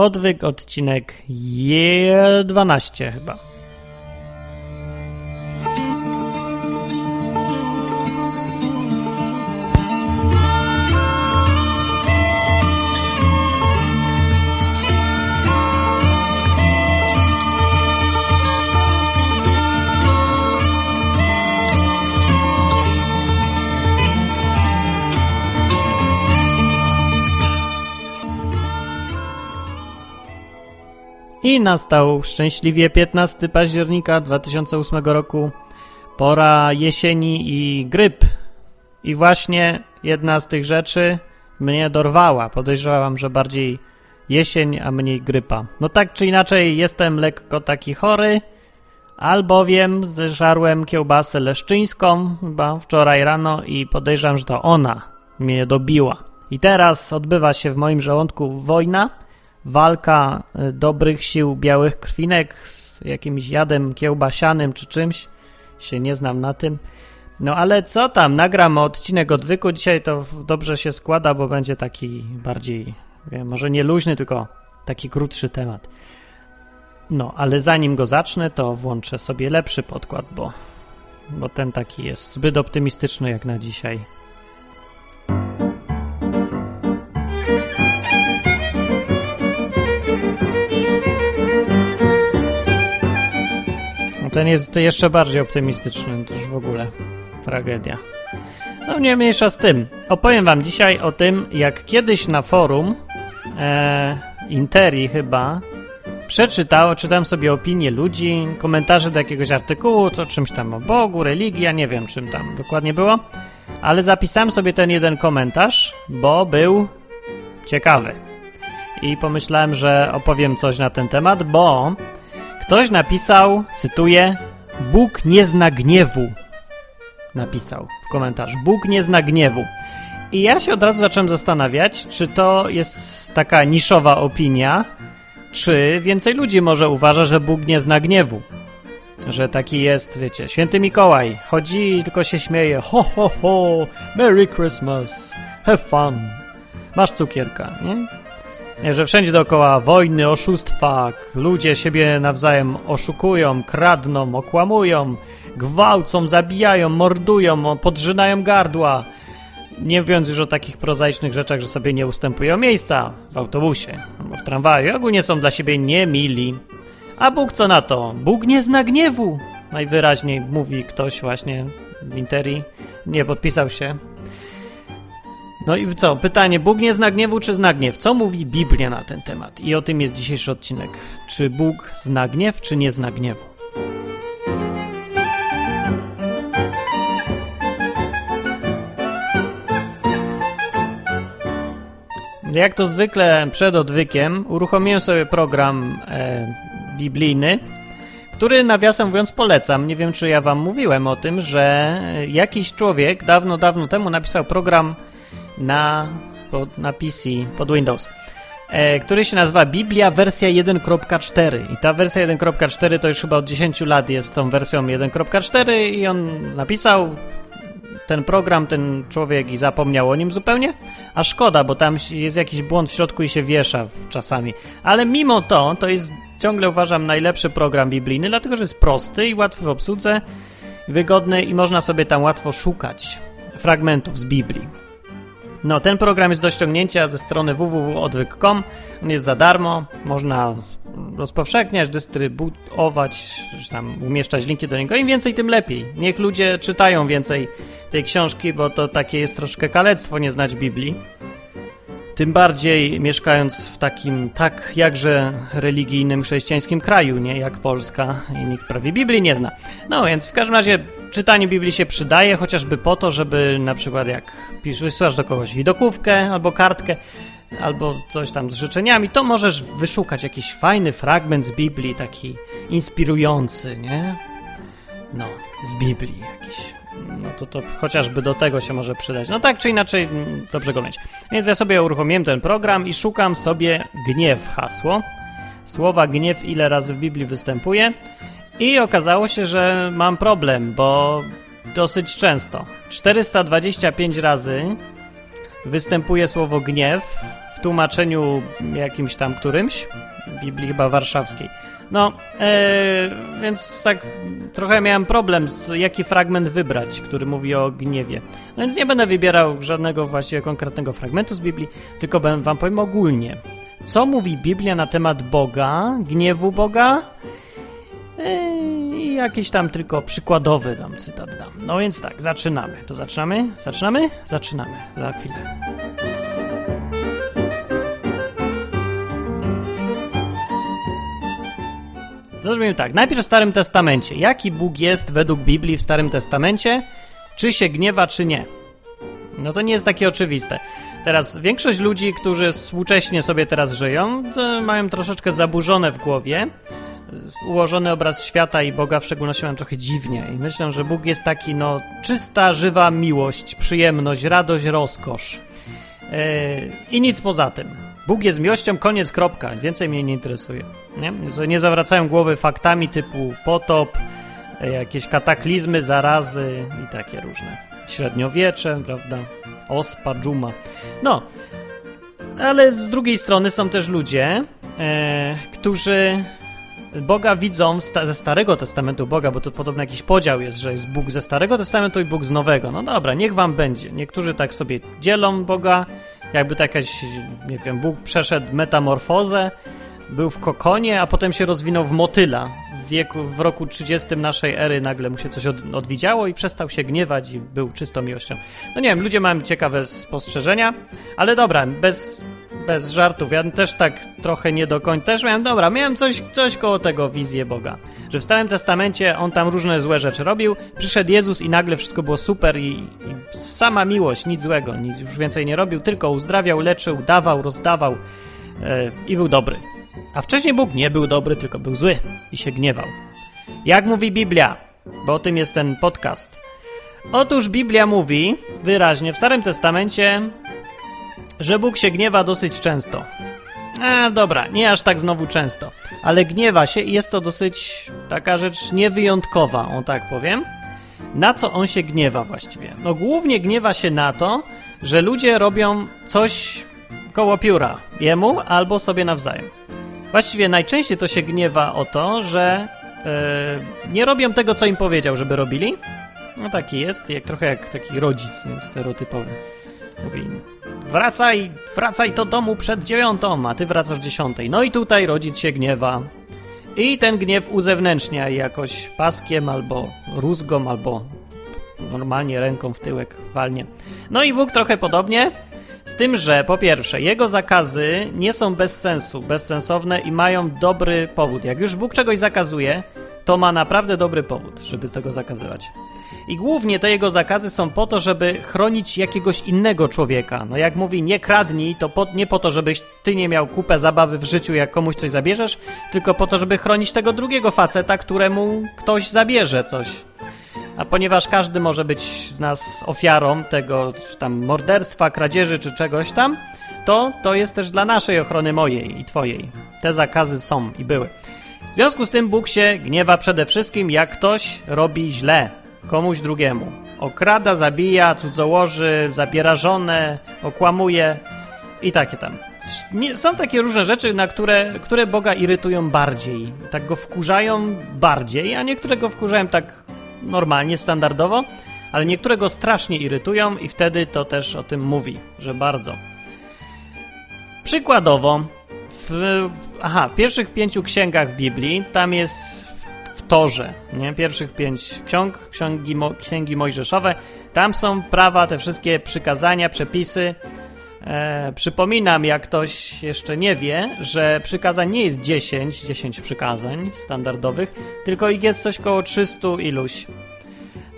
Odwyk, odcinek Je12 chyba. I nastał szczęśliwie 15 października 2008 roku, pora jesieni i gryp. I właśnie jedna z tych rzeczy mnie dorwała. Podejrzewam, że bardziej jesień, a mniej grypa. No tak czy inaczej, jestem lekko taki chory, albowiem zeżarłem kiełbasę leszczyńską chyba wczoraj rano i podejrzewam, że to ona mnie dobiła. I teraz odbywa się w moim żołądku wojna walka y, dobrych sił białych krwinek z jakimś jadem kiełbasianym czy czymś. Się nie znam na tym. No ale co tam, nagram odcinek odwyku. Dzisiaj to dobrze się składa, bo będzie taki bardziej, wiem, może nie luźny, tylko taki krótszy temat. No, ale zanim go zacznę, to włączę sobie lepszy podkład, bo, bo ten taki jest zbyt optymistyczny jak na dzisiaj. Ten jest jeszcze bardziej optymistyczny, to już w ogóle tragedia. No nie mniejsza z tym. Opowiem wam dzisiaj o tym, jak kiedyś na forum e, Interi chyba przeczytałem, czytałem sobie opinie ludzi, komentarze do jakiegoś artykułu, co czymś tam o Bogu, religii, ja nie wiem czym tam dokładnie było, ale zapisałem sobie ten jeden komentarz, bo był ciekawy. I pomyślałem, że opowiem coś na ten temat, bo Ktoś napisał, cytuję, Bóg nie zna gniewu. Napisał w komentarzu. Bóg nie zna gniewu. I ja się od razu zacząłem zastanawiać, czy to jest taka niszowa opinia, czy więcej ludzi może uważa, że Bóg nie zna gniewu. Że taki jest, wiecie, święty Mikołaj. Chodzi i tylko się śmieje. Ho, ho, ho, Merry Christmas, have fun. Masz cukierka, nie? Że wszędzie dookoła wojny, oszustwa, ludzie siebie nawzajem oszukują, kradną, okłamują, gwałcą, zabijają, mordują, podrzynają gardła. Nie mówiąc już o takich prozaicznych rzeczach, że sobie nie ustępują miejsca w autobusie albo w tramwaju. Ogólnie są dla siebie niemili. A Bóg co na to? Bóg nie zna gniewu. Najwyraźniej mówi ktoś właśnie w Interii. Nie podpisał się. No i co? Pytanie, Bóg nie zna gniewu czy zna gniew? Co mówi Biblia na ten temat? I o tym jest dzisiejszy odcinek. Czy Bóg zna gniew, czy nie zna gniewu? Jak to zwykle przed odwykiem uruchomiłem sobie program e, biblijny, który nawiasem mówiąc polecam. Nie wiem, czy ja wam mówiłem o tym, że jakiś człowiek dawno, dawno temu napisał program na, pod, na PC, pod Windows, e, który się nazywa Biblia wersja 1.4 i ta wersja 1.4 to już chyba od 10 lat jest tą wersją 1.4 i on napisał ten program, ten człowiek i zapomniał o nim zupełnie, a szkoda, bo tam jest jakiś błąd w środku i się wiesza czasami. Ale mimo to, to jest ciągle uważam najlepszy program biblijny, dlatego że jest prosty i łatwy w obsłudze, wygodny i można sobie tam łatwo szukać fragmentów z Biblii. No, ten program jest do ściągnięcia ze strony www.odwyk.com. On jest za darmo, można rozpowszechniać, dystrybuować, czy tam umieszczać linki do niego. Im więcej, tym lepiej. Niech ludzie czytają więcej tej książki, bo to takie jest troszkę kalectwo nie znać Biblii. Tym bardziej mieszkając w takim tak jakże religijnym chrześcijańskim kraju, nie jak Polska i nikt prawie Biblii nie zna. No więc w każdym razie czytanie Biblii się przydaje chociażby po to, żeby na przykład jak piszesz do kogoś widokówkę albo kartkę, albo coś tam z życzeniami, to możesz wyszukać jakiś fajny fragment z Biblii, taki inspirujący, nie? No, z Biblii jakiś no to, to chociażby do tego się może przydać. No tak czy inaczej, mm, dobrze go mieć. Więc ja sobie uruchomiłem ten program i szukam sobie gniew hasło. Słowa gniew ile razy w Biblii występuje i okazało się, że mam problem, bo dosyć często. 425 razy występuje słowo gniew w tłumaczeniu jakimś tam którymś, Biblii chyba warszawskiej. No, e, więc tak trochę miałem problem, z jaki fragment wybrać, który mówi o gniewie. No więc nie będę wybierał żadnego właściwie konkretnego fragmentu z Biblii, tylko wam powiem ogólnie. Co mówi Biblia na temat Boga, gniewu Boga? E, I jakiś tam tylko przykładowy tam cytat dam. No więc tak, zaczynamy. To zaczynamy? Zaczynamy? Zaczynamy. Za chwilę. Zrobimy tak. Najpierw w Starym Testamencie. Jaki Bóg jest według Biblii w Starym Testamencie? Czy się gniewa, czy nie? No to nie jest takie oczywiste. Teraz większość ludzi, którzy współcześnie sobie teraz żyją, mają troszeczkę zaburzone w głowie. Ułożony obraz świata i Boga w szczególności mają trochę dziwnie. I myślą, że Bóg jest taki, no, czysta, żywa miłość, przyjemność, radość, rozkosz. Yy, I nic poza tym. Bóg jest miłością, koniec, kropka. Więcej mnie nie interesuje. Nie, nie zawracają głowy faktami typu potop, jakieś kataklizmy, zarazy i takie różne. Średniowiecze, prawda? Ospa, dżuma. No, ale z drugiej strony są też ludzie, e, którzy Boga widzą sta ze Starego Testamentu Boga, bo to podobno jakiś podział jest, że jest Bóg ze Starego Testamentu i Bóg z Nowego. No dobra, niech wam będzie. Niektórzy tak sobie dzielą Boga, jakby to jakaś, nie wiem, Bóg przeszedł metamorfozę, był w kokonie, a potem się rozwinął w motyla. W, wieku, w roku 30 naszej ery nagle mu się coś od, odwidziało i przestał się gniewać i był czystą miłością. No nie wiem, ludzie mają ciekawe spostrzeżenia, ale dobra, bez, bez żartów. Ja też tak trochę nie do końca. Też miałem, dobra, miałem coś, coś koło tego wizję Boga. Że w Starym Testamencie on tam różne złe rzeczy robił. Przyszedł Jezus i nagle wszystko było super i, i sama miłość, nic złego, nic już więcej nie robił, tylko uzdrawiał, leczył, dawał, rozdawał yy, i był dobry. A wcześniej Bóg nie był dobry, tylko był zły i się gniewał. Jak mówi Biblia? Bo o tym jest ten podcast. Otóż Biblia mówi wyraźnie w Starym Testamencie, że Bóg się gniewa dosyć często. A dobra, nie aż tak znowu często, ale gniewa się i jest to dosyć taka rzecz niewyjątkowa, on tak powiem. Na co on się gniewa właściwie? No głównie gniewa się na to, że ludzie robią coś koło pióra jemu albo sobie nawzajem. Właściwie najczęściej to się gniewa o to, że yy, nie robią tego, co im powiedział, żeby robili. No taki jest, jak, trochę jak taki rodzic stereotypowy. Mówi, wracaj, wracaj do domu przed dziewiątą, a ty wracasz dziesiątej. No i tutaj rodzic się gniewa. I ten gniew uzewnętrznia jakoś paskiem, albo rózgą, albo normalnie ręką w tyłek walnie. No i Bóg trochę podobnie. Z tym, że po pierwsze, jego zakazy nie są bez sensu, bezsensowne i mają dobry powód. Jak już Bóg czegoś zakazuje, to ma naprawdę dobry powód, żeby tego zakazywać. I głównie te jego zakazy są po to, żeby chronić jakiegoś innego człowieka. No jak mówi, nie kradnij, to po, nie po to, żebyś ty nie miał kupę zabawy w życiu, jak komuś coś zabierzesz, tylko po to, żeby chronić tego drugiego faceta, któremu ktoś zabierze coś. A ponieważ każdy może być z nas ofiarą tego, czy tam morderstwa, kradzieży, czy czegoś tam, to to jest też dla naszej ochrony mojej i twojej. Te zakazy są i były. W związku z tym Bóg się gniewa przede wszystkim, jak ktoś robi źle komuś drugiemu. Okrada, zabija, cudzołoży, zabiera żonę, okłamuje i takie tam. Są takie różne rzeczy, na które, które Boga irytują bardziej, tak go wkurzają bardziej, a niektóre go wkurzają tak normalnie, standardowo, ale niektóre go strasznie irytują i wtedy to też o tym mówi, że bardzo. Przykładowo, w, aha, w pierwszych pięciu księgach w Biblii tam jest w, w Torze, nie? Pierwszych pięć ksiąg, księgi, księgi Mojżeszowe, tam są prawa, te wszystkie przykazania, przepisy. E, przypominam, jak ktoś jeszcze nie wie, że przykazań nie jest 10, 10 przykazań standardowych, tylko ich jest coś koło 300 iluś.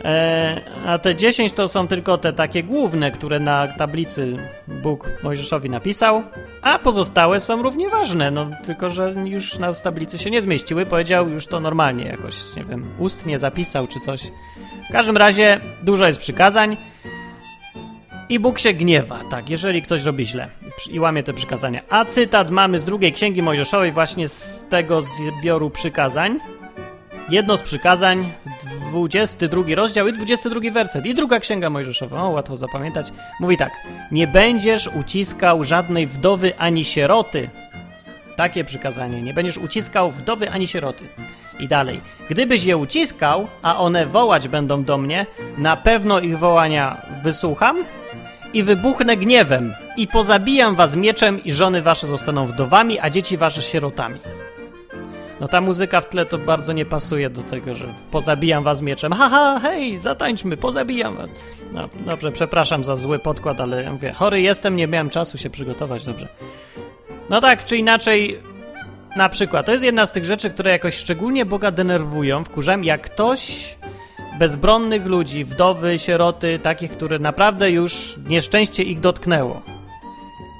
E, a te 10 to są tylko te takie główne, które na tablicy Bóg Mojżeszowi napisał, a pozostałe są równie ważne, no tylko, że już na tablicy się nie zmieściły, powiedział już to normalnie jakoś, nie wiem, ustnie zapisał czy coś. W każdym razie dużo jest przykazań i Bóg się gniewa, tak, jeżeli ktoś robi źle i łamie te przykazania. A cytat mamy z drugiej księgi Mojżeszowej właśnie z tego zbioru przykazań, Jedno z przykazań 22 rozdział i 22 werset. I druga księga Mojżeszowa, o, łatwo zapamiętać, mówi tak: Nie będziesz uciskał żadnej wdowy ani sieroty. Takie przykazanie. Nie będziesz uciskał wdowy ani sieroty. I dalej. Gdybyś je uciskał, a one wołać będą do mnie, na pewno ich wołania wysłucham i wybuchnę gniewem i pozabijam was mieczem i żony wasze zostaną wdowami, a dzieci wasze sierotami. No ta muzyka w tle to bardzo nie pasuje do tego, że pozabijam was mieczem. Haha, hej, zatańczmy, pozabijam was. No dobrze, przepraszam za zły podkład, ale ja mówię, chory jestem, nie miałem czasu się przygotować, dobrze. No tak, czy inaczej, na przykład, to jest jedna z tych rzeczy, które jakoś szczególnie Boga denerwują, wkurzam, jak ktoś bezbronnych ludzi, wdowy, sieroty, takich, które naprawdę już nieszczęście ich dotknęło.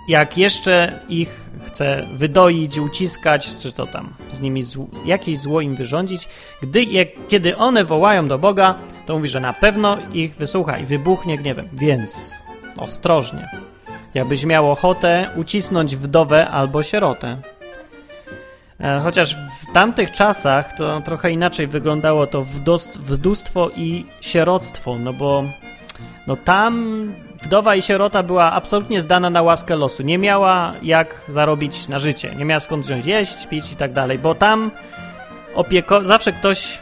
Jak jeszcze ich chce wydoić, uciskać, czy co tam, z nimi zło, jakieś zło im wyrządzić, gdy, jak, kiedy one wołają do Boga, to mówi, że na pewno ich wysłucha i wybuchnie gniewem. Więc ostrożnie. Jakbyś miał ochotę ucisnąć wdowę albo sierotę. E, chociaż w tamtych czasach to trochę inaczej wyglądało to wdóstwo i sieroctwo, no bo no tam wdowa i sierota była absolutnie zdana na łaskę losu. Nie miała jak zarobić na życie, nie miała skąd wziąć jeść, pić i tak dalej, bo tam opieko... zawsze ktoś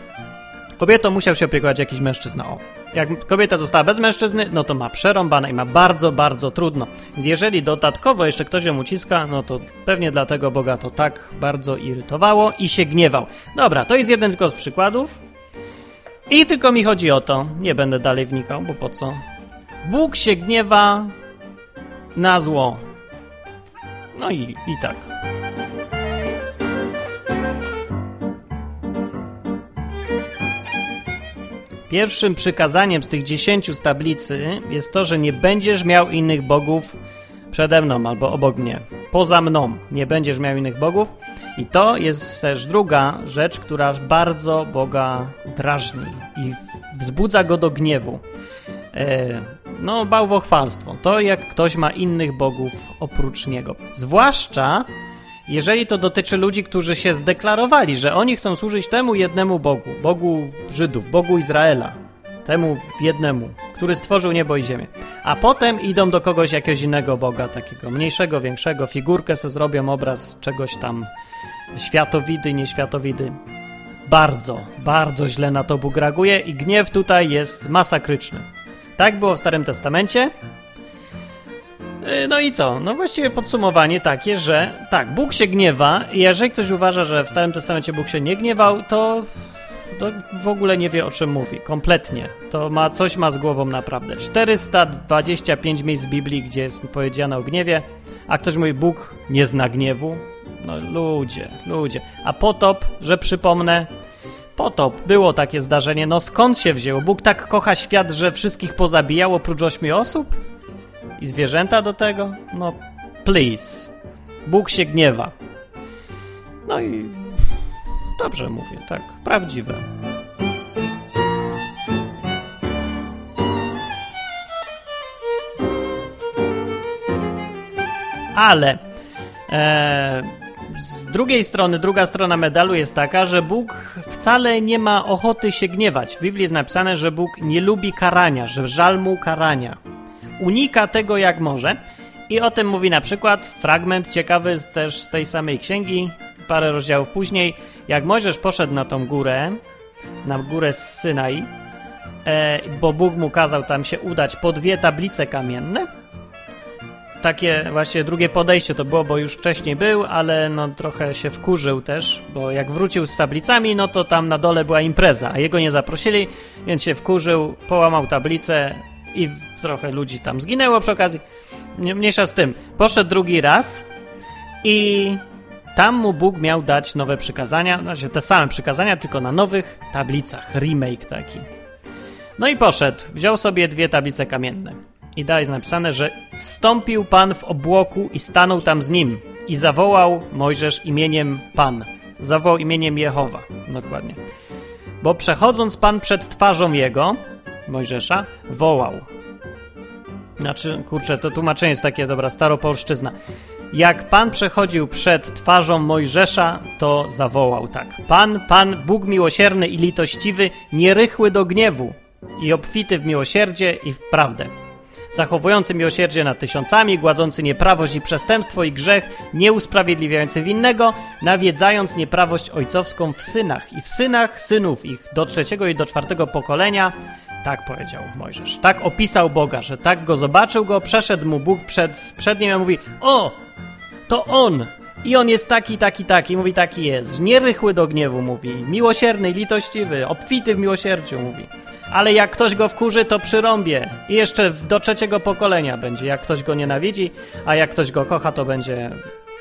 kobietą musiał się opiekować jakiś mężczyzna. O. Jak kobieta została bez mężczyzny, no to ma przerąbane i ma bardzo, bardzo trudno. Jeżeli dodatkowo jeszcze ktoś ją uciska, no to pewnie dlatego Boga to tak bardzo irytowało i się gniewał. Dobra, to jest jeden tylko z przykładów. I tylko mi chodzi o to, nie będę dalej wnikał, bo po co? Bóg się gniewa na zło. No i, i tak. Pierwszym przykazaniem z tych dziesięciu z tablicy jest to, że nie będziesz miał innych bogów przede mną albo obok mnie. Poza mną nie będziesz miał innych bogów. I to jest też druga rzecz, która bardzo Boga drażni i wzbudza go do gniewu. E, no, bałwochwalstwo. To jak ktoś ma innych bogów oprócz niego. Zwłaszcza jeżeli to dotyczy ludzi, którzy się zdeklarowali, że oni chcą służyć temu jednemu Bogu, Bogu Żydów, Bogu Izraela, temu jednemu, który stworzył niebo i ziemię. A potem idą do kogoś jakiegoś innego Boga, takiego mniejszego, większego, figurkę sobie zrobią, obraz czegoś tam, światowidy, nieświatowidy. Bardzo, bardzo źle na to Bóg reaguje i gniew tutaj jest masakryczny. Tak było w Starym Testamencie, no i co? No właściwie podsumowanie takie, że tak, Bóg się gniewa i jeżeli ktoś uważa, że w Starym Testamencie Bóg się nie gniewał, to, to w ogóle nie wie o czym mówi. Kompletnie. To ma coś ma z głową naprawdę. 425 miejsc w Biblii, gdzie jest powiedziane o gniewie, a ktoś mówi Bóg nie zna gniewu. No ludzie, ludzie. A potop, że przypomnę, potop, było takie zdarzenie. No skąd się wzięło? Bóg tak kocha świat, że wszystkich pozabijał oprócz ośmiu osób? I zwierzęta do tego? No, please. Bóg się gniewa. No i dobrze mówię, tak, prawdziwe. Ale e, z drugiej strony, druga strona medalu jest taka, że Bóg wcale nie ma ochoty się gniewać. W Biblii jest napisane, że Bóg nie lubi karania, że żal mu karania unika tego jak może. I o tym mówi na przykład fragment ciekawy też z tej samej księgi, parę rozdziałów później, jak Mojżesz poszedł na tą górę, na górę Synai, e, bo Bóg mu kazał tam się udać po dwie tablice kamienne. Takie właśnie drugie podejście to było, bo już wcześniej był, ale no trochę się wkurzył też, bo jak wrócił z tablicami, no to tam na dole była impreza, a jego nie zaprosili, więc się wkurzył, połamał tablicę, i trochę ludzi tam zginęło przy okazji. Mniejsza z tym. Poszedł drugi raz i tam mu Bóg miał dać nowe przykazania, znaczy te same przykazania, tylko na nowych tablicach. Remake taki. No i poszedł. Wziął sobie dwie tablice kamienne. I dalej jest napisane, że stąpił Pan w obłoku i stanął tam z nim. I zawołał Mojżesz imieniem Pan. Zawołał imieniem Jehowa. Dokładnie. Bo przechodząc Pan przed twarzą jego, Mojżesza, wołał. Znaczy, kurczę, to tłumaczenie jest takie, dobra, staropolszczyzna. jak Pan przechodził przed twarzą Mojżesza, to zawołał tak. Pan, Pan, Bóg miłosierny i litościwy, nierychły do gniewu i obfity w miłosierdzie i w prawdę. Zachowujący miłosierdzie nad tysiącami, gładzący nieprawość i przestępstwo i grzech, nie usprawiedliwiający winnego, nawiedzając nieprawość ojcowską w synach i w synach synów ich do trzeciego i do czwartego pokolenia, tak powiedział Mojżesz. Tak opisał Boga, że tak go zobaczył go, przeszedł mu Bóg przed, przed nim i mówi: O, to on! I on jest taki, taki, taki. Mówi, taki jest. Nierychły do gniewu, mówi. Miłosierny, litościwy, obfity w miłosierdziu, mówi. Ale jak ktoś go wkurzy, to przyrąbie. I jeszcze do trzeciego pokolenia będzie. Jak ktoś go nienawidzi, a jak ktoś go kocha, to będzie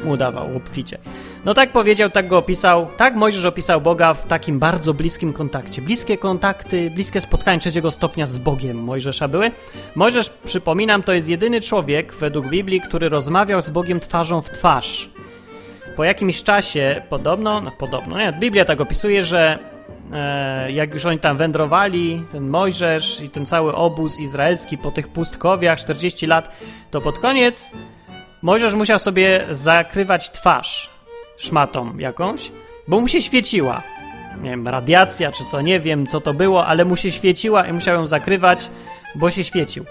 mu dawał obficie. No tak powiedział, tak go opisał. Tak Mojżesz opisał Boga w takim bardzo bliskim kontakcie. Bliskie kontakty, bliskie spotkania trzeciego stopnia z Bogiem Mojżesza były. Mojżesz, przypominam, to jest jedyny człowiek według Biblii, który rozmawiał z Bogiem twarzą w twarz. Po jakimś czasie, podobno, no podobno, nie, Biblia tak opisuje, że e, jak już oni tam wędrowali, ten Mojżesz i ten cały obóz izraelski po tych pustkowiach 40 lat, to pod koniec Mojżesz musiał sobie zakrywać twarz szmatą jakąś, bo mu się świeciła. Nie wiem, radiacja czy co, nie wiem co to było, ale mu się świeciła i musiał ją zakrywać, bo się świecił.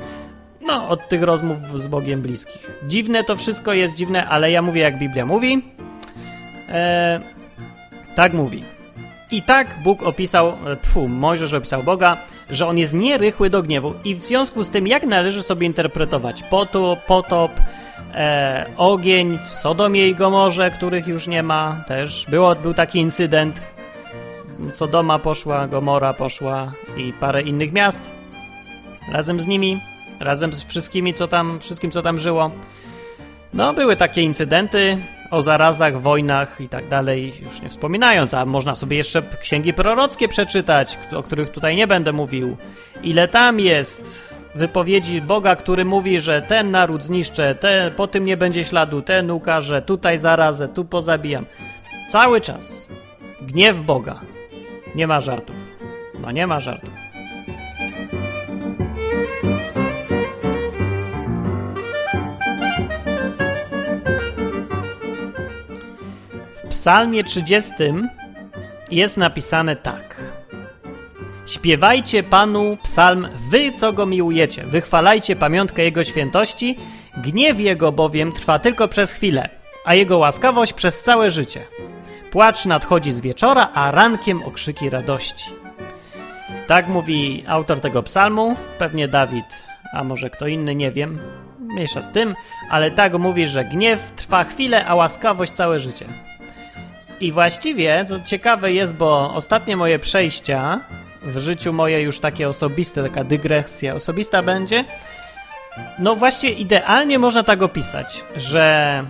No, od tych rozmów z Bogiem bliskich. Dziwne to wszystko jest dziwne, ale ja mówię jak Biblia mówi. Eee, tak mówi. I tak Bóg opisał, tfu, Mojżesz opisał Boga, że on jest nierychły do gniewu i w związku z tym jak należy sobie interpretować potop, potop, e, ogień w Sodomie i Gomorze, których już nie ma też. Było, był taki incydent. Sodoma poszła, Gomora poszła i parę innych miast razem z nimi, razem z wszystkimi, co tam, wszystkim, co tam żyło. No, były takie incydenty o zarazach, wojnach i tak dalej, już nie wspominając, a można sobie jeszcze księgi prorockie przeczytać, o których tutaj nie będę mówił. Ile tam jest wypowiedzi Boga, który mówi, że ten naród zniszczę, te, po tym nie będzie śladu, ten ukaże, tutaj zarazę, tu pozabijam. Cały czas. Gniew Boga. Nie ma żartów. No nie ma żartów. Psalmie 30 jest napisane tak. Śpiewajcie Panu psalm, wy co go miłujecie, wychwalajcie pamiątkę Jego świętości, gniew Jego bowiem trwa tylko przez chwilę, a Jego łaskawość przez całe życie. Płacz nadchodzi z wieczora, a rankiem okrzyki radości. Tak mówi autor tego psalmu, pewnie Dawid, a może kto inny, nie wiem, mniejsza z tym, ale tak mówi, że gniew trwa chwilę, a łaskawość całe życie. I właściwie, co ciekawe jest, bo ostatnie moje przejścia w życiu moje już takie osobiste, taka dygresja osobista będzie. No właśnie idealnie można tak opisać, że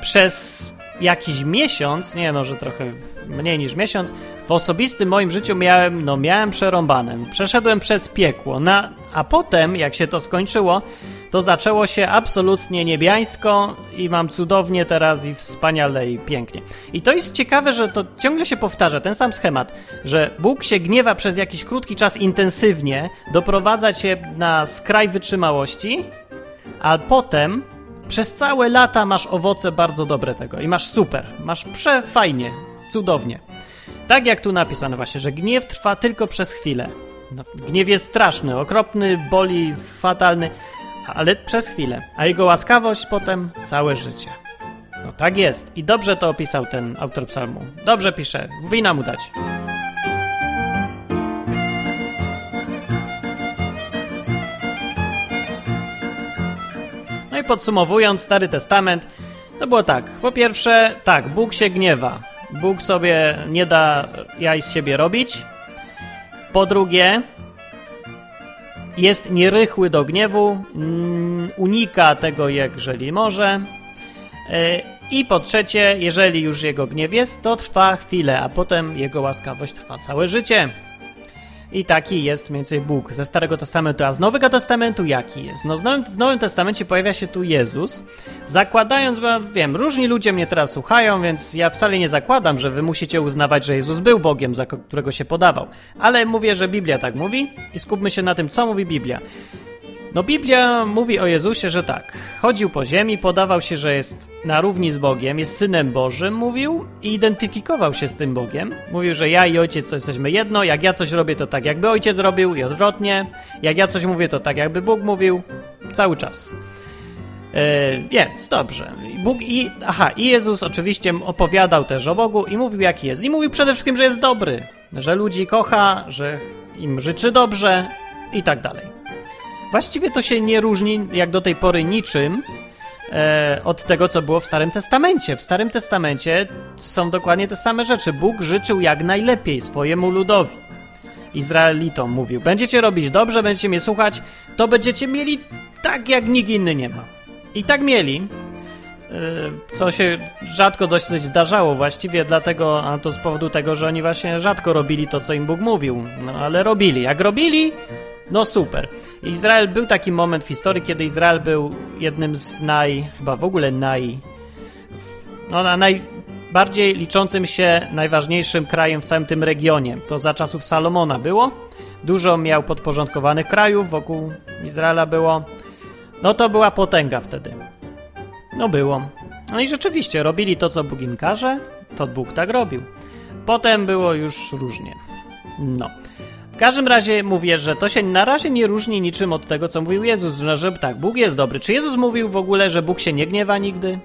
przez jakiś miesiąc, nie może trochę mniej niż miesiąc, w osobistym moim życiu miałem, no miałem przerąbane. Przeszedłem przez piekło, na, a potem, jak się to skończyło, to zaczęło się absolutnie niebiańsko i mam cudownie teraz i wspaniale i pięknie. I to jest ciekawe, że to ciągle się powtarza, ten sam schemat, że Bóg się gniewa przez jakiś krótki czas intensywnie, doprowadza cię na skraj wytrzymałości, a potem przez całe lata masz owoce bardzo dobre tego i masz super, masz przefajnie, cudownie. Tak jak tu napisano właśnie, że gniew trwa tylko przez chwilę. No, gniew jest straszny, okropny, boli, fatalny, ale przez chwilę, a jego łaskawość potem całe życie. No tak jest i dobrze to opisał ten autor psalmu. Dobrze pisze, wina mu dać. No i podsumowując, Stary Testament, to było tak. Po pierwsze, tak, Bóg się gniewa. Bóg sobie nie da jaj z siebie robić. Po drugie, jest nierychły do gniewu, mm, unika tego, jeżeli może. E, I po trzecie, jeżeli już jego gniew jest, to trwa chwilę, a potem jego łaskawość trwa całe życie. I taki jest mniej więcej Bóg ze Starego Testamentu. A z Nowego Testamentu jaki jest? No w Nowym Testamencie pojawia się tu Jezus, zakładając, bo wiem, różni ludzie mnie teraz słuchają, więc ja wcale nie zakładam, że wy musicie uznawać, że Jezus był Bogiem, za którego się podawał. Ale mówię, że Biblia tak mówi i skupmy się na tym, co mówi Biblia. No Biblia mówi o Jezusie, że tak, chodził po ziemi, podawał się, że jest na równi z Bogiem, jest Synem Bożym, mówił i identyfikował się z tym Bogiem. Mówił, że ja i Ojciec to jesteśmy jedno, jak ja coś robię, to tak jakby Ojciec robił i odwrotnie, jak ja coś mówię, to tak jakby Bóg mówił, cały czas. E, więc dobrze. Bóg i. Aha, i Jezus oczywiście opowiadał też o Bogu i mówił, jaki jest. I mówił przede wszystkim, że jest dobry, że ludzi kocha, że im życzy dobrze i tak dalej. Właściwie to się nie różni jak do tej pory niczym e, od tego, co było w Starym Testamencie. W Starym Testamencie są dokładnie te same rzeczy. Bóg życzył jak najlepiej swojemu ludowi. Izraelitom mówił: Będziecie robić dobrze, będziecie mnie słuchać, to będziecie mieli tak, jak nikt inny nie ma. I tak mieli, e, co się rzadko dość zdarzało właściwie, dlatego, a to z powodu tego, że oni właśnie rzadko robili to, co im Bóg mówił. No ale robili. Jak robili, no super. Izrael był taki moment w historii, kiedy Izrael był jednym z naj, chyba w ogóle naj, no najbardziej liczącym się najważniejszym krajem w całym tym regionie. To za czasów Salomona było. Dużo miał podporządkowanych krajów, wokół Izraela było. No to była potęga wtedy. No było. No i rzeczywiście robili to, co Bóg im każe, to Bóg tak robił. Potem było już różnie. No. W każdym razie mówię, że to się na razie nie różni niczym od tego, co mówił Jezus, że, że tak, Bóg jest dobry. Czy Jezus mówił w ogóle, że Bóg się nie gniewa nigdy?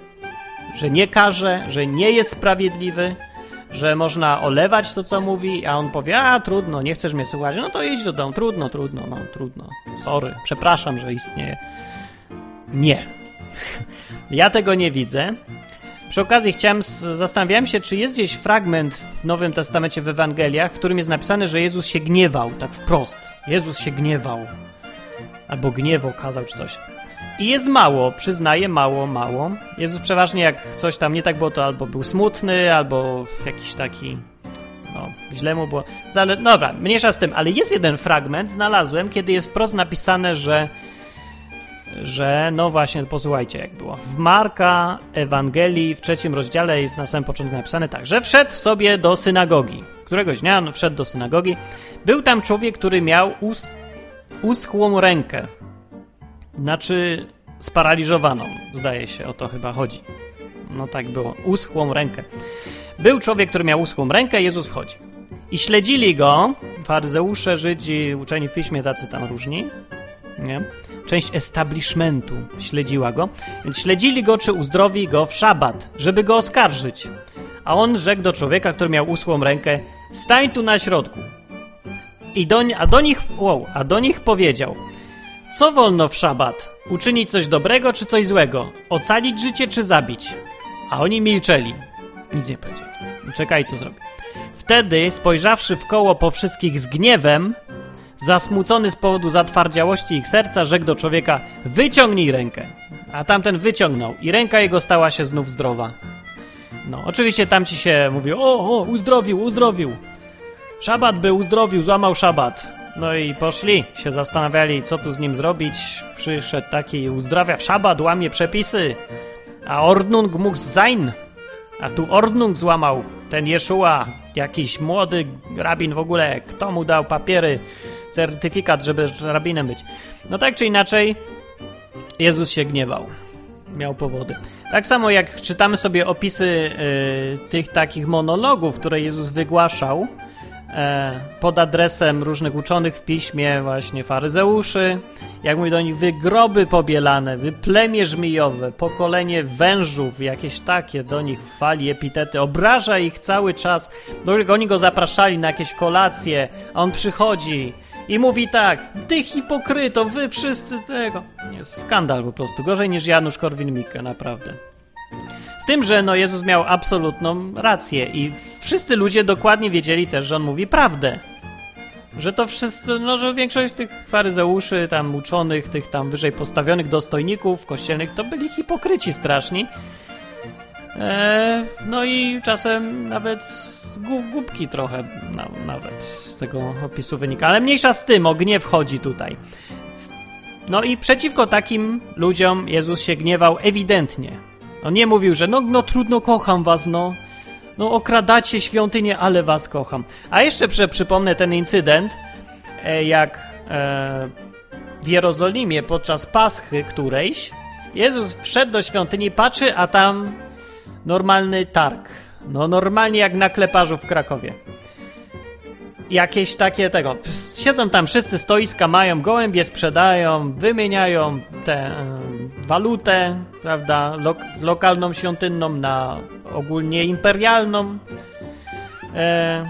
Że nie każe, że nie jest sprawiedliwy? Że można olewać to, co mówi, a on powie, a trudno, nie chcesz mnie słuchać, no to idź do domu, trudno, trudno, no trudno, sorry, przepraszam, że istnieje. Nie. ja tego nie widzę. Przy okazji chciałem, zastanawiałem się, czy jest gdzieś fragment w Nowym Testamencie w Ewangeliach, w którym jest napisane, że Jezus się gniewał, tak wprost. Jezus się gniewał. Albo gniew okazał, czy coś. I jest mało, przyznaję, mało, mało. Jezus przeważnie jak coś tam nie tak było, to albo był smutny, albo jakiś taki, no, źle mu było. Ale, dobra, mniejsza z tym, ale jest jeden fragment, znalazłem, kiedy jest wprost napisane, że że no właśnie, posłuchajcie jak było. W Marka Ewangelii w trzecim rozdziale jest na samym początku napisane tak, że wszedł sobie do synagogi. Któregoś dnia no, wszedł do synagogi. Był tam człowiek, który miał us uschłą rękę. Znaczy sparaliżowaną, zdaje się, o to chyba chodzi. No tak było, uschłą rękę. Był człowiek, który miał uschłą rękę, Jezus wchodzi. I śledzili go faryzeusze, Żydzi, uczeni w piśmie, tacy tam różni, nie? Część establishmentu śledziła go, więc śledzili go, czy uzdrowi go w szabat, żeby go oskarżyć. A on rzekł do człowieka, który miał usłą rękę, stań tu na środku. I do, a, do nich, wow, a do nich powiedział, co wolno w szabat? Uczynić coś dobrego czy coś złego? Ocalić życie czy zabić? A oni milczeli. Nic nie powiedzieli. Czekaj, co zrobi. Wtedy, spojrzawszy w koło po wszystkich z gniewem, Zasmucony z powodu zatwardziałości ich serca, rzekł do człowieka: Wyciągnij rękę. A tamten wyciągnął i ręka jego stała się znów zdrowa. No, oczywiście tam ci się mówi: O, o, uzdrowił, uzdrowił. Szabat był, uzdrowił, złamał szabat. No i poszli, się zastanawiali, co tu z nim zrobić. Przyszedł taki, uzdrawia w szabat, łamie przepisy. A Ordnung mógł zain. A tu Ordnung złamał ten Jeszua, jakiś młody rabin w ogóle. Kto mu dał papiery? Certyfikat, żeby rabinem być. No tak czy inaczej, Jezus się gniewał. Miał powody. Tak samo jak czytamy sobie opisy y, tych takich monologów, które Jezus wygłaszał y, pod adresem różnych uczonych w piśmie, właśnie faryzeuszy, jak mówi do nich, wy groby pobielane, wy plemię żmijowe, pokolenie wężów, jakieś takie do nich fali epitety, obraża ich cały czas. Oni go zapraszali na jakieś kolacje, a on przychodzi i mówi tak, ty hipokryto, wy wszyscy tego. Jest skandal po prostu, gorzej niż Janusz Korwin-Mikke, naprawdę. Z tym, że no Jezus miał absolutną rację i wszyscy ludzie dokładnie wiedzieli też, że on mówi prawdę. Że to wszyscy, no że większość z tych faryzeuszy, tam uczonych, tych tam wyżej postawionych dostojników kościelnych, to byli hipokryci straszni. Eee, no i czasem nawet głupki trochę na, nawet z tego opisu wynika. Ale mniejsza z tym, o gniew chodzi tutaj. No i przeciwko takim ludziom Jezus się gniewał ewidentnie. On nie mówił, że no, no trudno, kocham was, no. No okradacie świątynię, ale was kocham. A jeszcze prze, przypomnę ten incydent, e, jak e, w Jerozolimie podczas Paschy którejś Jezus wszedł do świątyni, patrzy, a tam normalny targ. No normalnie jak na kleparzu w Krakowie. Jakieś takie tego. Siedzą tam wszyscy stoiska, mają gołębie, sprzedają, wymieniają tę y, walutę, prawda, lo, lokalną świątynną na ogólnie imperialną. E,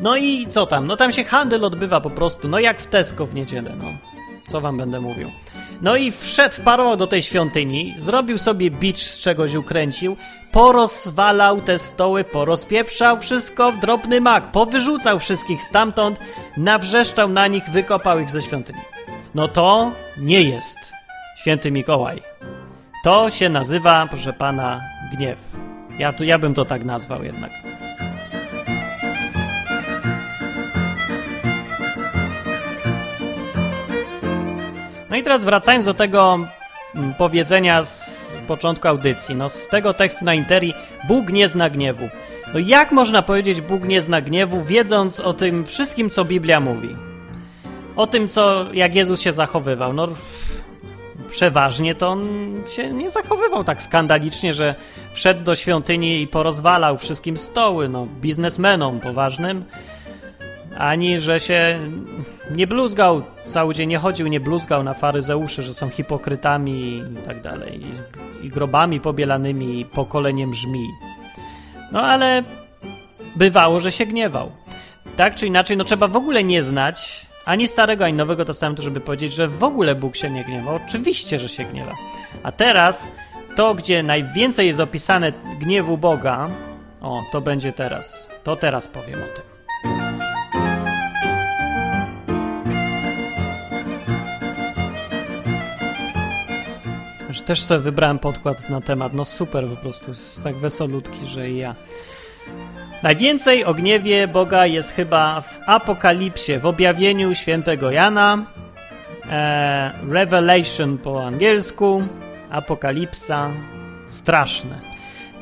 no i co tam? No tam się handel odbywa po prostu, no jak w Tesco w niedzielę, no. Co wam będę mówił? No i wszedł, wparował do tej świątyni, zrobił sobie bicz z czegoś ukręcił, porozwalał te stoły, porozpieprzał wszystko w drobny mak, powyrzucał wszystkich stamtąd, nawrzeszczał na nich, wykopał ich ze świątyni. No to nie jest święty Mikołaj. To się nazywa, proszę pana, gniew. Ja, to, ja bym to tak nazwał jednak. No i teraz wracając do tego mm, powiedzenia z początku audycji, no z tego tekstu na interii, Bóg nie zna gniewu. No jak można powiedzieć Bóg nie zna gniewu, wiedząc o tym wszystkim, co Biblia mówi? O tym, co, jak Jezus się zachowywał. No przeważnie to on się nie zachowywał tak skandalicznie, że wszedł do świątyni i porozwalał wszystkim stoły, no biznesmenom poważnym, ani że się nie bluzgał cały dzień, nie chodził, nie bluzgał na faryzeuszy, że są hipokrytami i tak dalej, i, grobami pobielanymi, i pokoleniem żmi. No ale bywało, że się gniewał. Tak czy inaczej, no trzeba w ogóle nie znać ani Starego, ani Nowego Testamentu, żeby powiedzieć, że w ogóle Bóg się nie gniewa. Oczywiście, że się gniewa. A teraz to, gdzie najwięcej jest opisane gniewu Boga, o, to będzie teraz. To teraz powiem o tym. Też sobie wybrałem podkład na temat. No super po prostu, jest tak wesolutki, że i ja. Najwięcej o gniewie Boga jest chyba w Apokalipsie, w objawieniu świętego Jana. E, Revelation po angielsku, Apokalipsa. Straszne.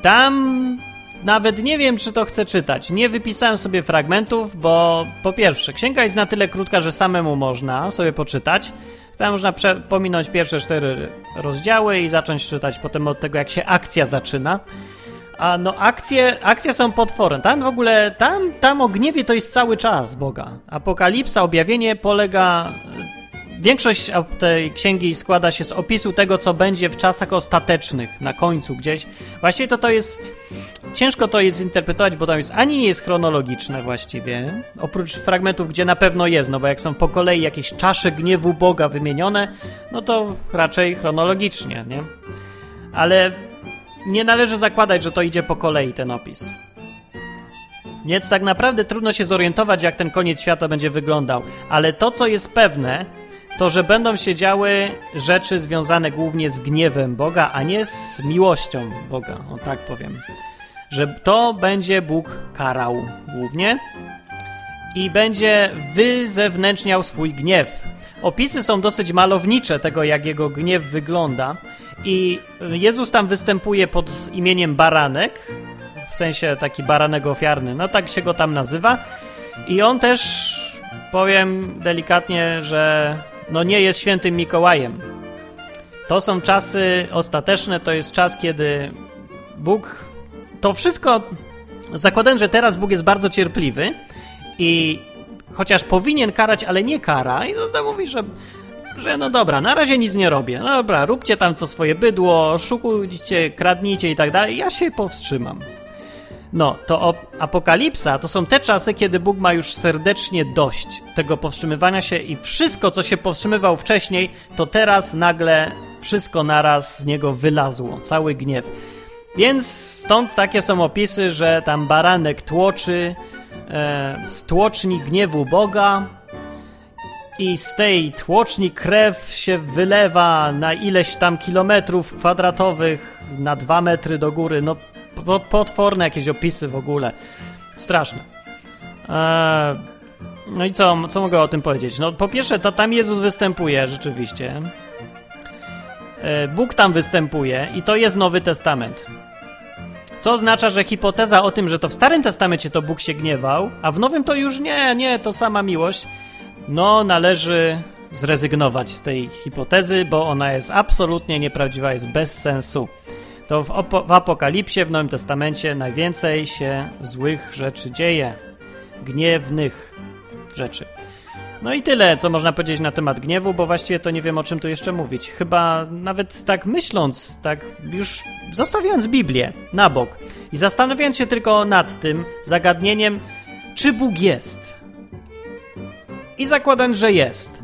Tam nawet nie wiem, czy to chcę czytać. Nie wypisałem sobie fragmentów, bo po pierwsze, księga jest na tyle krótka, że samemu można sobie poczytać. Tam można pominąć pierwsze cztery rozdziały i zacząć czytać potem od tego, jak się akcja zaczyna. A no akcje, akcje są potworem. Tam w ogóle, tam, tam o gniewie to jest cały czas Boga. Apokalipsa, objawienie polega... Większość tej księgi składa się z opisu tego, co będzie w czasach ostatecznych, na końcu gdzieś. Właściwie to to jest... Ciężko to jest interpretować, bo tam jest ani nie jest chronologiczne właściwie, oprócz fragmentów, gdzie na pewno jest, no bo jak są po kolei jakieś czasze gniewu Boga wymienione, no to raczej chronologicznie, nie? Ale nie należy zakładać, że to idzie po kolei ten opis. Więc tak naprawdę trudno się zorientować, jak ten koniec świata będzie wyglądał. Ale to, co jest pewne, to że będą się działy rzeczy związane głównie z gniewem Boga, a nie z miłością Boga, o tak powiem. Że to będzie Bóg karał głównie i będzie wyzewnętrzniał swój gniew. Opisy są dosyć malownicze tego, jak jego gniew wygląda. I Jezus tam występuje pod imieniem Baranek, w sensie taki baranek ofiarny, no tak się go tam nazywa. I on też, powiem delikatnie, że no nie jest świętym Mikołajem. To są czasy ostateczne, to jest czas, kiedy Bóg. To wszystko. Zakładając, że teraz Bóg jest bardzo cierpliwy i chociaż powinien karać, ale nie kara, i to mówi, że że no dobra, na razie nic nie robię. No dobra, róbcie tam co swoje bydło, szukujcie, kradnijcie i tak dalej. Ja się powstrzymam. No, to apokalipsa to są te czasy, kiedy Bóg ma już serdecznie dość tego powstrzymywania się i wszystko, co się powstrzymywał wcześniej, to teraz nagle wszystko naraz z niego wylazło, cały gniew. Więc stąd takie są opisy, że tam baranek tłoczy, e, stłoczni gniewu Boga, i z tej tłoczni krew się wylewa na ileś tam kilometrów kwadratowych, na dwa metry do góry. No, potworne jakieś opisy w ogóle. Straszne. Eee, no i co, co mogę o tym powiedzieć? No, po pierwsze, to tam Jezus występuje rzeczywiście. Eee, Bóg tam występuje i to jest Nowy Testament. Co oznacza, że hipoteza o tym, że to w Starym Testamencie to Bóg się gniewał, a w Nowym to już nie, nie, to sama miłość no, należy zrezygnować z tej hipotezy, bo ona jest absolutnie nieprawdziwa, jest bez sensu. To w, w Apokalipsie, w Nowym Testamencie najwięcej się złych rzeczy dzieje. Gniewnych rzeczy. No i tyle, co można powiedzieć na temat gniewu, bo właściwie to nie wiem o czym tu jeszcze mówić. Chyba nawet tak myśląc, tak już zostawiając Biblię na bok i zastanawiając się tylko nad tym zagadnieniem, czy Bóg jest. I zakładając, że jest.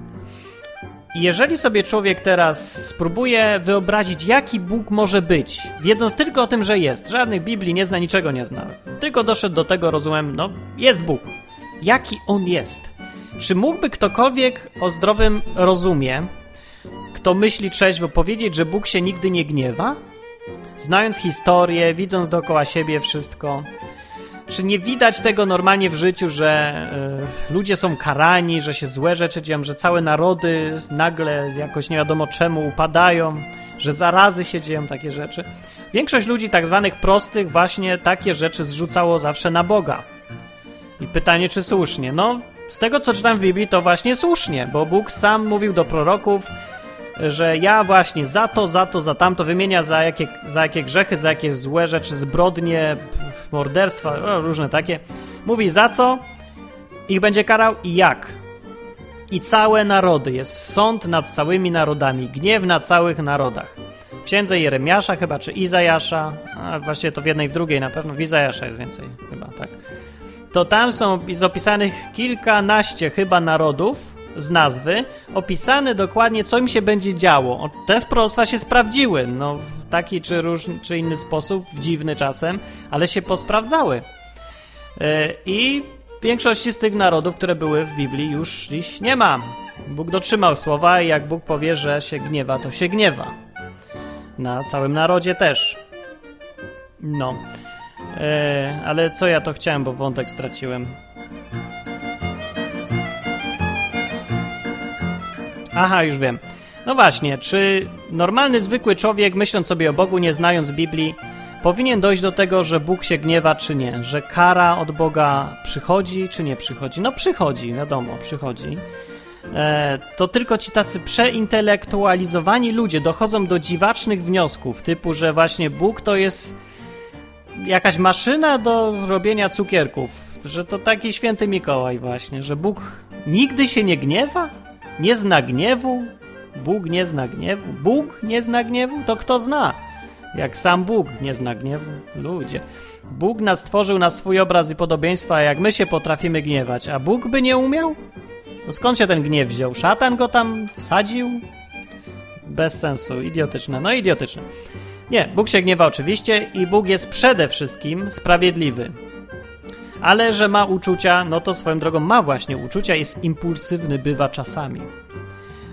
Jeżeli sobie człowiek teraz spróbuje wyobrazić, jaki Bóg może być, wiedząc tylko o tym, że jest, żadnych Biblii nie zna, niczego nie zna, tylko doszedł do tego, rozumiem, no, jest Bóg. Jaki on jest? Czy mógłby ktokolwiek o zdrowym rozumie, kto myśli trzeźwo, powiedzieć, że Bóg się nigdy nie gniewa? Znając historię, widząc dookoła siebie wszystko, czy nie widać tego normalnie w życiu, że y, ludzie są karani, że się złe rzeczy dzieją, że całe narody nagle jakoś nie wiadomo czemu upadają, że zarazy się dzieją, takie rzeczy? Większość ludzi tak zwanych prostych właśnie takie rzeczy zrzucało zawsze na Boga. I pytanie, czy słusznie? No, z tego co czytam w Biblii, to właśnie słusznie, bo Bóg sam mówił do proroków, że ja właśnie za to, za to, za tamto wymienia za jakie, za jakie grzechy, za jakie złe rzeczy, zbrodnie, morderstwa, różne takie. Mówi za co ich będzie karał i jak. I całe narody, jest sąd nad całymi narodami, gniew na całych narodach. W księdze Jeremiasza chyba, czy Izajasza, a właściwie to w jednej i w drugiej na pewno, w Izajasza jest więcej chyba, tak to tam są opisanych kilkanaście chyba narodów z nazwy, opisane dokładnie, co im się będzie działo. Te proroctwa się sprawdziły, no w taki czy, czy inny sposób, w dziwny czasem, ale się posprawdzały. E, I większości z tych narodów, które były w Biblii, już dziś nie ma. Bóg dotrzymał słowa i jak Bóg powie, że się gniewa, to się gniewa. Na całym narodzie też. No. E, ale co ja to chciałem, bo wątek straciłem. Aha, już wiem. No właśnie, czy normalny, zwykły człowiek, myśląc sobie o Bogu, nie znając Biblii, powinien dojść do tego, że Bóg się gniewa, czy nie? Że kara od Boga przychodzi, czy nie przychodzi? No przychodzi, wiadomo, przychodzi. E, to tylko ci tacy przeintelektualizowani ludzie dochodzą do dziwacznych wniosków, typu, że właśnie Bóg to jest jakaś maszyna do robienia cukierków. Że to taki święty Mikołaj właśnie, że Bóg nigdy się nie gniewa? Nie zna gniewu? Bóg nie zna gniewu? Bóg nie zna gniewu? To kto zna? Jak sam Bóg nie zna gniewu? Ludzie. Bóg nas stworzył na swój obraz i podobieństwa, a jak my się potrafimy gniewać, a Bóg by nie umiał? To skąd się ten gniew wziął? Szatan go tam wsadził? Bez sensu, idiotyczne. No idiotyczne. Nie, Bóg się gniewa oczywiście i Bóg jest przede wszystkim sprawiedliwy. Ale że ma uczucia, no to swoją drogą ma właśnie uczucia, jest impulsywny, bywa czasami.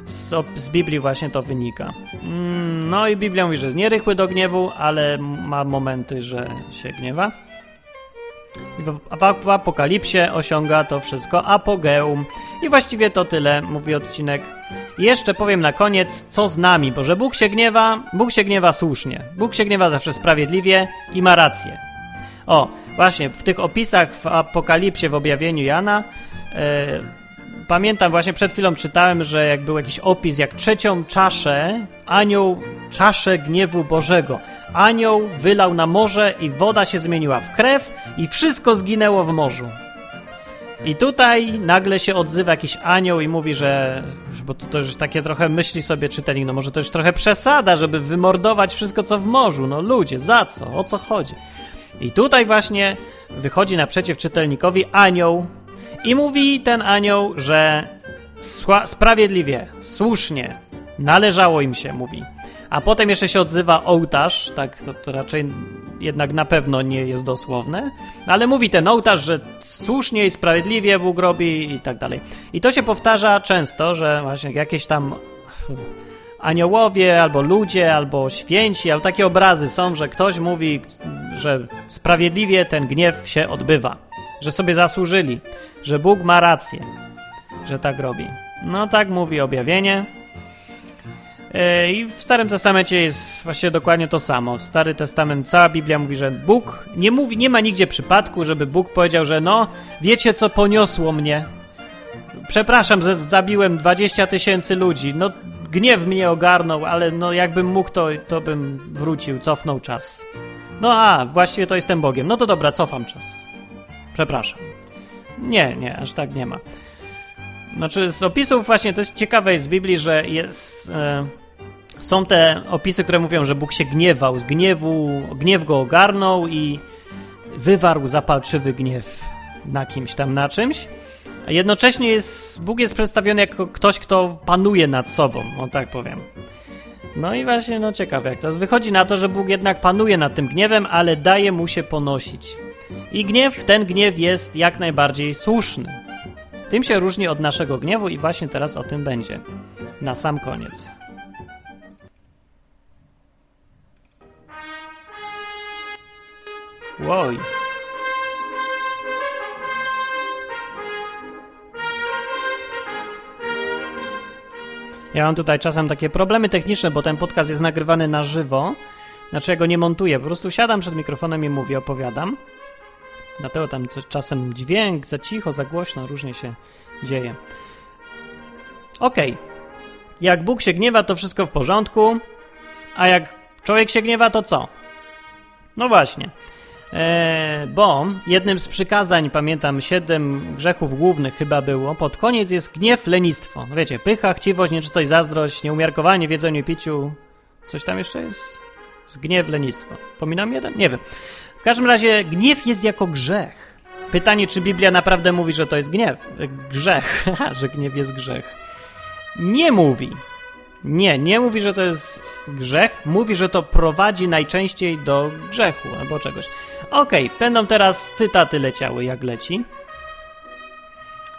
Z, z Biblii właśnie to wynika. Mm, no i Biblia mówi, że jest nierychły do gniewu, ale ma momenty, że się gniewa. W, w, w Apokalipsie osiąga to wszystko apogeum. I właściwie to tyle, mówi odcinek. I jeszcze powiem na koniec, co z nami, bo że Bóg się gniewa, Bóg się gniewa słusznie. Bóg się gniewa zawsze sprawiedliwie i ma rację. O, właśnie, w tych opisach w Apokalipsie, w objawieniu Jana, e, pamiętam właśnie przed chwilą czytałem, że jak był jakiś opis, jak trzecią czaszę, anioł, czaszę gniewu Bożego. Anioł wylał na morze i woda się zmieniła w krew i wszystko zginęło w morzu. I tutaj nagle się odzywa jakiś anioł i mówi, że. Bo to, to już takie trochę myśli sobie czytelnik, no może to już trochę przesada, żeby wymordować wszystko, co w morzu. No ludzie, za co? O co chodzi? I tutaj właśnie wychodzi naprzeciw czytelnikowi anioł i mówi ten anioł, że sprawiedliwie, słusznie, należało im się, mówi. A potem jeszcze się odzywa ołtarz, tak, to, to raczej jednak na pewno nie jest dosłowne, ale mówi ten ołtarz, że słusznie i sprawiedliwie Bóg robi i tak dalej. I to się powtarza często, że właśnie jakieś tam aniołowie, albo ludzie, albo święci, albo takie obrazy są, że ktoś mówi, że sprawiedliwie ten gniew się odbywa, że sobie zasłużyli, że Bóg ma rację, że tak robi. No tak mówi objawienie. E, I w Starym Testamencie jest właściwie dokładnie to samo. Stary Testament, cała Biblia mówi, że Bóg nie mówi, nie ma nigdzie przypadku, żeby Bóg powiedział, że no, wiecie co poniosło mnie. przepraszam, że zabiłem 20 tysięcy ludzi. No, gniew mnie ogarnął, ale no jakbym mógł, to, to bym wrócił, cofnął czas. No a, właściwie to jestem Bogiem. No to dobra, cofam czas. Przepraszam. Nie, nie, aż tak nie ma. Znaczy, z opisów właśnie, to jest ciekawe jest z Biblii, że jest... E, są te opisy, które mówią, że Bóg się gniewał, z gniewu, gniew go ogarnął i wywarł zapalczywy gniew na kimś tam, na czymś. Jednocześnie jest, Bóg jest przedstawiony jako ktoś, kto panuje nad sobą, o tak powiem. No i właśnie, no ciekawe jak to jest. Wychodzi na to, że Bóg jednak panuje nad tym gniewem, ale daje mu się ponosić. I gniew, ten gniew jest jak najbardziej słuszny. Tym się różni od naszego gniewu i właśnie teraz o tym będzie. Na sam koniec. Łoj. Ja mam tutaj czasem takie problemy techniczne, bo ten podcast jest nagrywany na żywo. Znaczy ja go nie montuję, po prostu siadam przed mikrofonem i mówię, opowiadam. Dlatego tam czasem dźwięk za cicho, za głośno, różnie się dzieje. Okej. Okay. Jak Bóg się gniewa, to wszystko w porządku. A jak człowiek się gniewa, to co? No właśnie. E, bo jednym z przykazań, pamiętam, siedem grzechów głównych chyba było, pod koniec jest gniew, lenistwo. No wiecie, pycha, chciwość, nieczystość, zazdrość, nieumiarkowanie, wiedzeniu i piciu. Coś tam jeszcze jest? Gniew, lenistwo. Pominam jeden? Nie wiem. W każdym razie gniew jest jako grzech. Pytanie, czy Biblia naprawdę mówi, że to jest gniew? Grzech, że gniew jest grzech. Nie mówi. Nie, nie mówi, że to jest grzech. Mówi, że to prowadzi najczęściej do grzechu albo czegoś. Okej, okay, będą teraz cytaty leciały, jak leci.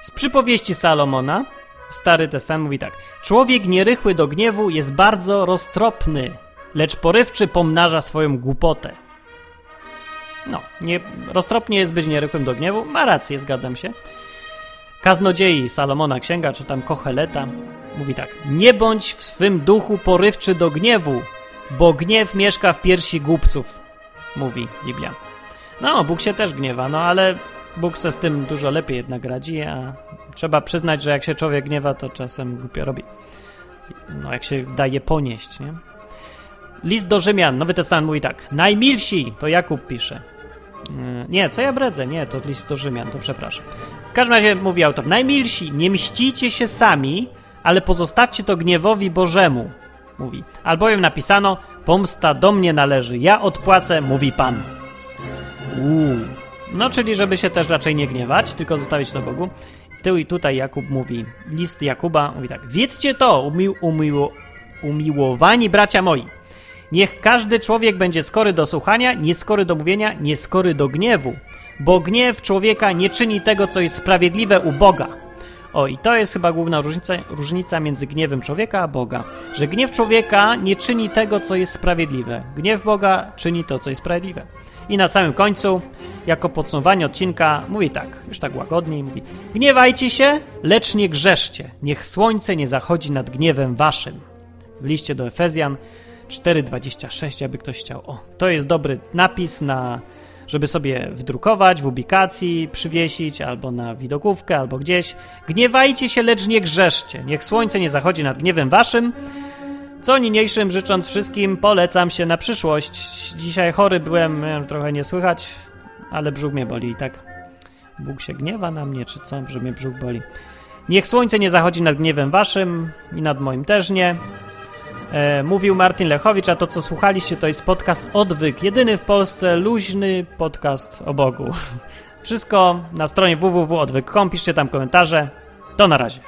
Z przypowieści Salomona, Stary Testament mówi tak. Człowiek nierychły do gniewu jest bardzo roztropny, lecz porywczy pomnaża swoją głupotę. No, nie, roztropnie jest być nierychłym do gniewu. Ma rację, zgadzam się. Kaznodziei Salomona Księga, czy tam Kocheleta, mówi tak. Nie bądź w swym duchu porywczy do gniewu, bo gniew mieszka w piersi głupców, mówi Biblia. No, Bóg się też gniewa, no ale Bóg se z tym dużo lepiej jednak radzi, a trzeba przyznać, że jak się człowiek gniewa, to czasem głupio robi. No, jak się daje ponieść, nie? List do Rzymian, Nowy Testament mówi tak. Najmilsi, to Jakub pisze. Yy, nie, co ja bredzę? Nie, to list do Rzymian, to przepraszam. W każdym razie mówi autor. Najmilsi, nie mścicie się sami, ale pozostawcie to gniewowi Bożemu, mówi. Albowiem napisano, pomsta do mnie należy, ja odpłacę, mówi Pan. Uuu. No, czyli żeby się też raczej nie gniewać, tylko zostawić to Bogu. Tu i tutaj Jakub mówi, list Jakuba mówi tak. Wiedzcie to, umił, umiło, umiłowani bracia moi. Niech każdy człowiek będzie skory do słuchania, nieskory do mówienia, nieskory do gniewu, bo gniew człowieka nie czyni tego, co jest sprawiedliwe u Boga. O, i to jest chyba główna różnica, różnica między gniewem człowieka a Boga. Że gniew człowieka nie czyni tego, co jest sprawiedliwe. Gniew Boga czyni to, co jest sprawiedliwe. I na samym końcu, jako podsumowanie odcinka, mówi tak, już tak łagodniej, mówi Gniewajcie się, lecz nie grzeszcie. Niech słońce nie zachodzi nad gniewem waszym. W liście do Efezjan 4,26, aby ktoś chciał. O, to jest dobry napis na żeby sobie wdrukować w ubikacji, przywiesić, albo na widokówkę, albo gdzieś. Gniewajcie się, lecz nie grzeszcie. Niech słońce nie zachodzi nad gniewem waszym. Co niniejszym życząc wszystkim, polecam się na przyszłość. Dzisiaj chory byłem, trochę nie słychać, ale brzuch mnie boli i tak. Bóg się gniewa na mnie, czy co, że mnie brzuch boli. Niech słońce nie zachodzi nad gniewem waszym i nad moim też nie. E, mówił Martin Lechowicz, a to co słuchaliście to jest podcast Odwyk, jedyny w Polsce luźny podcast o Bogu. Wszystko na stronie www.odwyk.com, piszcie tam komentarze. To na razie.